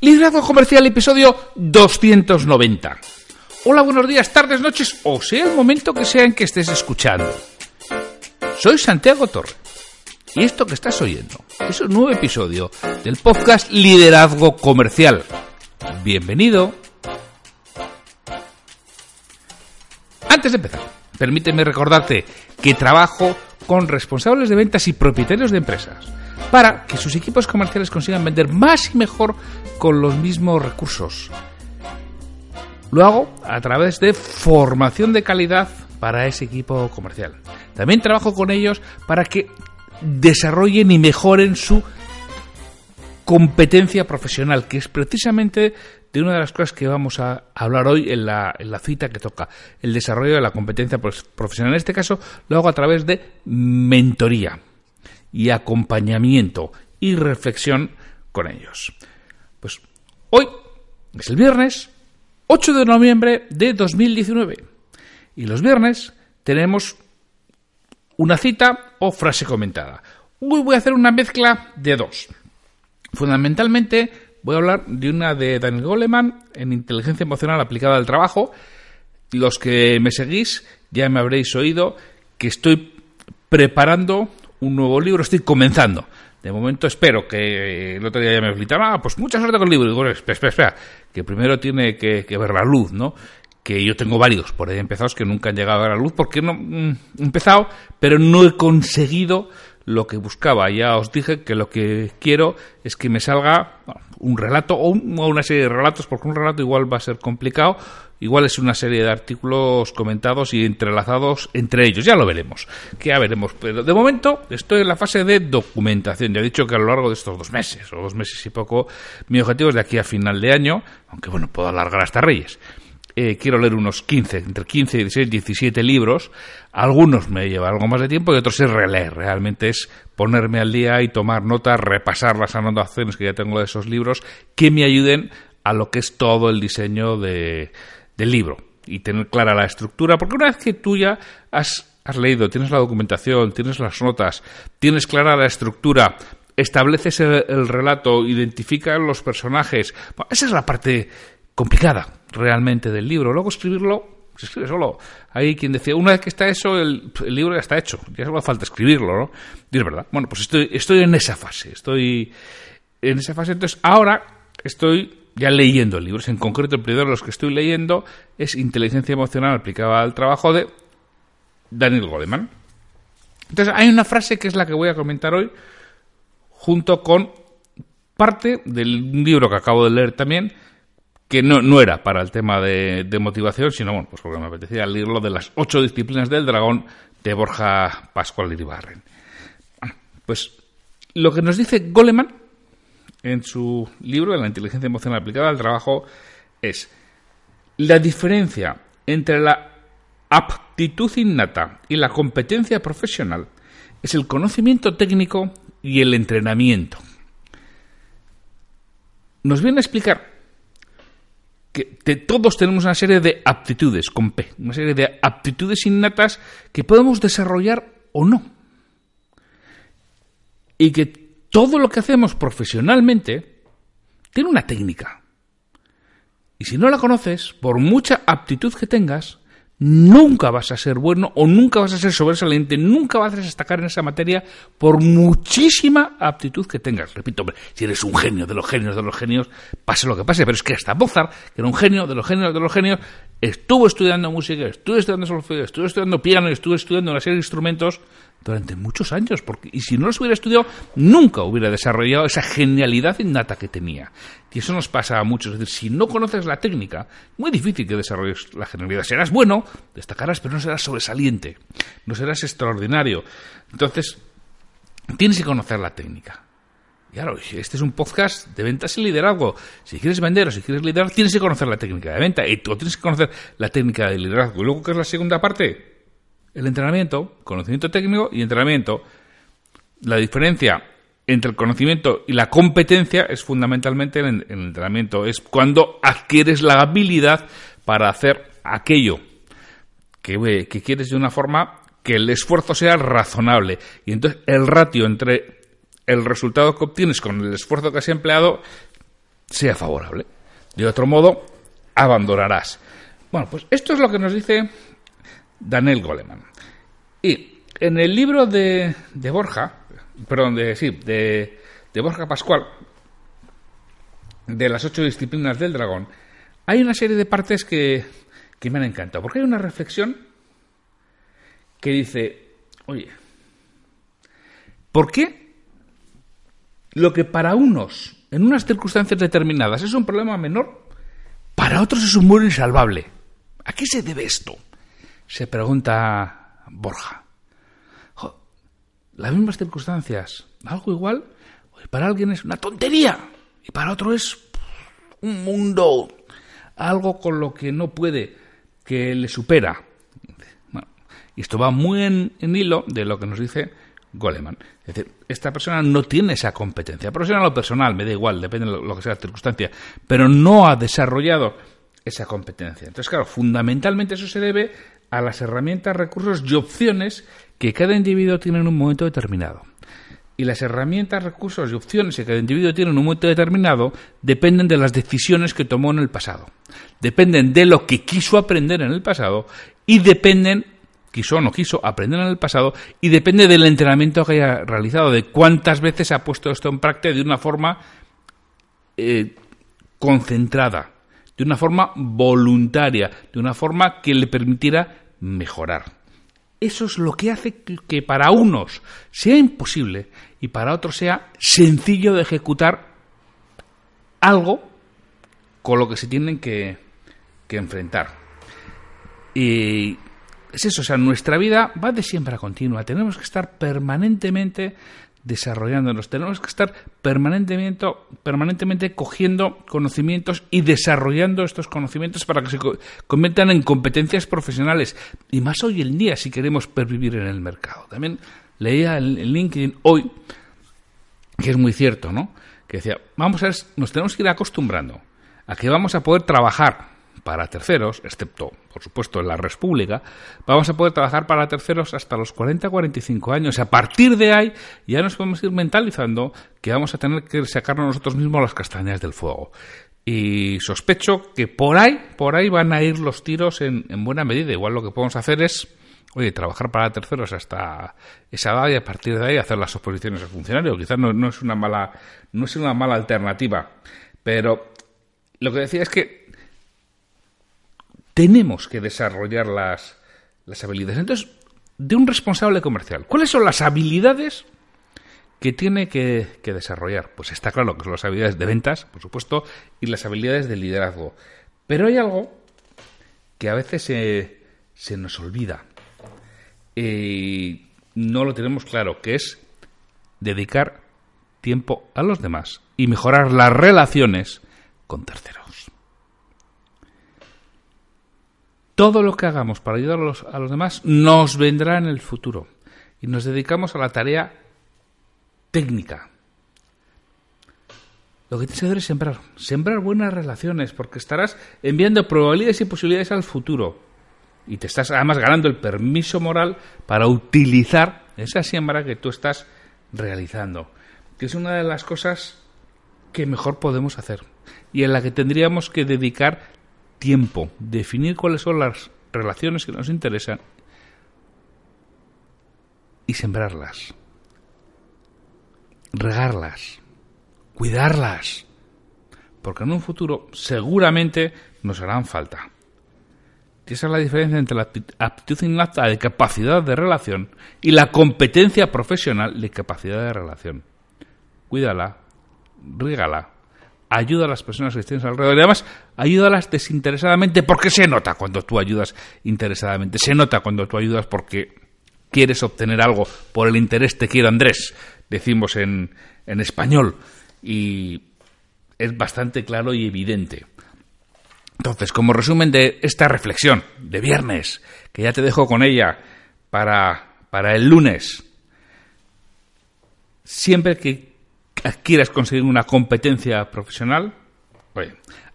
Liderazgo Comercial, episodio 290. Hola, buenos días, tardes, noches, o sea el momento que sea en que estés escuchando. Soy Santiago Torre. Y esto que estás oyendo es un nuevo episodio del podcast Liderazgo Comercial. Bienvenido. Antes de empezar, permíteme recordarte que trabajo con responsables de ventas y propietarios de empresas para que sus equipos comerciales consigan vender más y mejor con los mismos recursos. Lo hago a través de formación de calidad para ese equipo comercial. También trabajo con ellos para que desarrollen y mejoren su competencia profesional, que es precisamente de una de las cosas que vamos a hablar hoy en la, en la cita que toca, el desarrollo de la competencia profesional. En este caso lo hago a través de mentoría y acompañamiento y reflexión con ellos. Pues hoy es el viernes 8 de noviembre de 2019 y los viernes tenemos una cita o frase comentada. Hoy voy a hacer una mezcla de dos. Fundamentalmente voy a hablar de una de Daniel Goleman en inteligencia emocional aplicada al trabajo. Los que me seguís ya me habréis oído que estoy preparando un nuevo libro, estoy comenzando. De momento espero que el otro día ya me gritaba, ah, pues mucha suerte con el libro. digo, espera, espera, espera, que primero tiene que, ver la luz, ¿no? que yo tengo varios por ahí empezados que nunca han llegado a la luz porque no mm, he empezado, pero no he conseguido lo que buscaba. Ya os dije que lo que quiero es que me salga un relato o, una serie de relatos, porque un relato igual va a ser complicado, igual es una serie de artículos comentados y entrelazados entre ellos. Ya lo veremos, que ya veremos. Pero de momento estoy en la fase de documentación. Ya he dicho que a lo largo de estos dos meses, o dos meses y poco, mi objetivo es de aquí a final de año, aunque bueno, puedo alargar hasta Reyes eh, quiero leer unos 15, entre 15 y 16, 17 libros. Algunos me lleva algo más de tiempo y otros es releer. Realmente es ponerme al día y tomar notas, repasar las anotaciones que ya tengo de esos libros que me ayuden a lo que es todo el diseño de, del libro y tener clara la estructura. Porque una vez que tú ya has, has leído, tienes la documentación, tienes las notas, tienes clara la estructura, estableces el, el relato, identificas los personajes. esa es la parte complicada realmente del libro. Luego escribirlo se escribe solo. Hay quien decía, una vez que está eso, el, libro ya está hecho, ya solo falta escribirlo, ¿no? Y es verdad. Bueno, pues estoy, estoy en esa fase, estoy en esa fase. Entonces, ahora estoy ya leyendo libros. En concreto, el primero de los que estoy leyendo es Inteligencia Emocional aplicada al trabajo de Daniel Goleman. Entonces, hay una frase que es la que voy a comentar hoy, junto con parte del libro que acabo de leer también, que no, no era para el tema de, motivación, sino bueno, pues porque me apetecía leerlo de las ocho disciplinas del dragón de Borja Pascual Iribarren. Bueno, pues lo que nos dice Goleman en su libro de la inteligencia emocional aplicada al trabajo es la diferencia entre la aptitud innata y la competencia profesional es el conocimiento técnico y el entrenamiento. Nos viene a explicar que todos tenemos una serie de aptitudes con P, una serie de aptitudes innatas que podemos desarrollar o no. Y que todo lo que hacemos profesionalmente tiene una técnica. Y si no la conoces, por mucha aptitud que tengas, nunca vas a ser bueno o nunca vas a ser sobresaliente, nunca vas a destacar en esa materia por muchísima aptitud que tengas. Repito, si eres un genio de los genios de los genios, pase lo que pase, pero es que hasta Mozart, que era un genio de los genios de los genios, estuvo estudiando música, estuvo estudiando solfeo, estuvo estudiando piano, estuvo estudiando una serie de instrumentos durante muchos años, porque, y si no los hubiera estudiado, nunca hubiera desarrollado esa genialidad innata que tenía. Y eso nos pasa a muchos. Es decir, si no conoces la técnica, muy difícil que desarrolles la genialidad. Serás bueno, destacarás, pero no serás sobresaliente, no serás extraordinario. Entonces, tienes que conocer la técnica. Claro, este es un podcast de ventas y liderazgo. Si quieres vender o si quieres liderar, tienes que conocer la técnica de venta y tú tienes que conocer la técnica de liderazgo. Y luego, ¿qué es la segunda parte? El entrenamiento, conocimiento técnico y entrenamiento. La diferencia entre el conocimiento y la competencia es fundamentalmente el, el entrenamiento. Es cuando adquieres la habilidad para hacer aquello que, que quieres de una forma que el esfuerzo sea razonable. Y entonces el ratio entre el resultado que obtienes con el esfuerzo que has empleado sea favorable. De otro modo, abandonarás. Bueno, pues esto es lo que nos dice Daniel Goleman. Y en el libro de, de Borja, perdón, de, sí, de, de Borja Pascual, de las ocho disciplinas del dragón, hay una serie de partes que, que me han encantado. Porque hay una reflexión que dice, oye, ¿por qué lo que para unos, en unas circunstancias determinadas, es un problema menor, para otros es un muro insalvable? ¿A qué se debe esto? Se pregunta Borja. las mismas circunstancias, algo igual, para alguien es una tontería y para otro es un mundo, algo con lo que no puede que le supera. y esto va muy en, hilo de lo que nos dice Goleman. Es decir, esta persona no tiene esa competencia, profesional o personal, me da igual, depende de lo que sea la circunstancia, pero no ha desarrollado esa competencia. Entonces, claro, fundamentalmente eso se debe a las herramientas, recursos y opciones que cada individuo tiene en un momento determinado. Y las herramientas, recursos y opciones que cada individuo tiene en un momento determinado dependen de las decisiones que tomó en el pasado. Dependen de lo que quiso aprender en el pasado y dependen, quiso o no quiso aprender en el pasado, y depende del entrenamiento que haya realizado, de cuántas veces ha puesto esto en práctica de una forma eh, concentrada, de una forma voluntaria, de una forma que le permitiera mejorar. Eso es lo que hace que para unos sea imposible y para otros sea sencillo de ejecutar algo con lo que se tienen que, enfrentar. Y es eso, o sea, nuestra vida va de siempre a continua. Tenemos que estar permanentemente desarrollándonos. Tenemos que estar permanentemente, permanentemente cogiendo conocimientos y desarrollando estos conocimientos para que se conviertan en competencias profesionales. Y más hoy en día si queremos pervivir en el mercado. También leía en LinkedIn hoy, que es muy cierto, ¿no? Que decía, vamos a ver, nos tenemos que ir acostumbrando a que vamos a poder trabajar para terceros, excepto, por supuesto, en la República, vamos a poder trabajar para terceros hasta los 40-45 años. A partir de ahí ya nos podemos ir mentalizando que vamos a tener que sacarnos nosotros mismos las castañas del fuego. Y sospecho que por ahí, por ahí van a ir los tiros en, buena medida. Igual lo que podemos hacer es, oye, trabajar para terceros hasta esa edad y a partir de ahí hacer las oposiciones al funcionario. Quizás no, no es una mala, no es una mala alternativa. Pero lo que decía es que tenemos que desarrollar las, habilidades. Entonces, de un responsable comercial, ¿cuáles son las habilidades que tiene que, desarrollar? Pues está claro que son las habilidades de ventas, por supuesto, y las habilidades de liderazgo. Pero hay algo que a veces se, se nos olvida y no lo tenemos claro, que es dedicar tiempo a los demás y mejorar las relaciones con terceros. Todo lo que hagamos para ayudar a los, demás nos vendrá en el futuro. Y nos dedicamos a la tarea técnica. Lo que tienes que hacer es sembrar. Sembrar buenas relaciones, porque estarás enviando probabilidades y posibilidades al futuro. Y te estás además ganando el permiso moral para utilizar esa siembra que tú estás realizando. Que es una de las cosas que mejor podemos hacer. Y en la que tendríamos que dedicar tiempo, definir cuáles son las relaciones que nos interesan y sembrarlas, regarlas, cuidarlas, porque en un futuro seguramente nos harán falta. Esa es la diferencia entre la aptitud innata de capacidad de relación y la competencia profesional de capacidad de relación. Cuídala, rígala, ayuda a las personas que estén alrededor. Y además, ayúdalas desinteresadamente porque se nota cuando tú ayudas interesadamente. Se nota cuando tú ayudas porque quieres obtener algo por el interés te quiero Andrés, decimos en, en español. y es bastante claro y evidente. Entonces, como resumen de esta reflexión de viernes, que ya te dejo con ella para, para el lunes, siempre que adquieras conseguir una competencia profesional,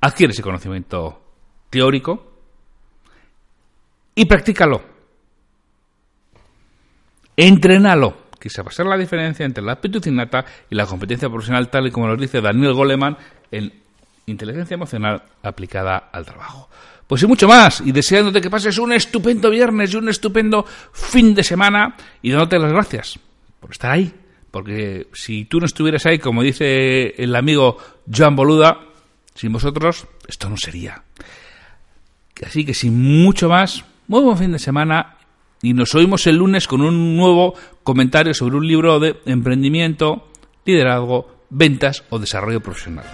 adquiere ese conocimiento teórico y practícalo. Entrénalo, que se va a ser la diferencia entre la aptitud innata y la competencia profesional, tal y como nos dice Daniel Goleman en Inteligencia Emocional aplicada al trabajo. Pues y mucho más, y deseándote que pases un estupendo viernes y un estupendo fin de semana, y dándote las gracias por estar ahí. Porque si tú no estuvieras ahí, como dice el amigo Joan Boluda, sin vosotros esto no sería. Así que sin mucho más, muy buen fin de semana y nos oímos el lunes con un nuevo comentario sobre un libro de emprendimiento, liderazgo, ventas o desarrollo profesional.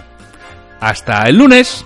Hasta el lunes.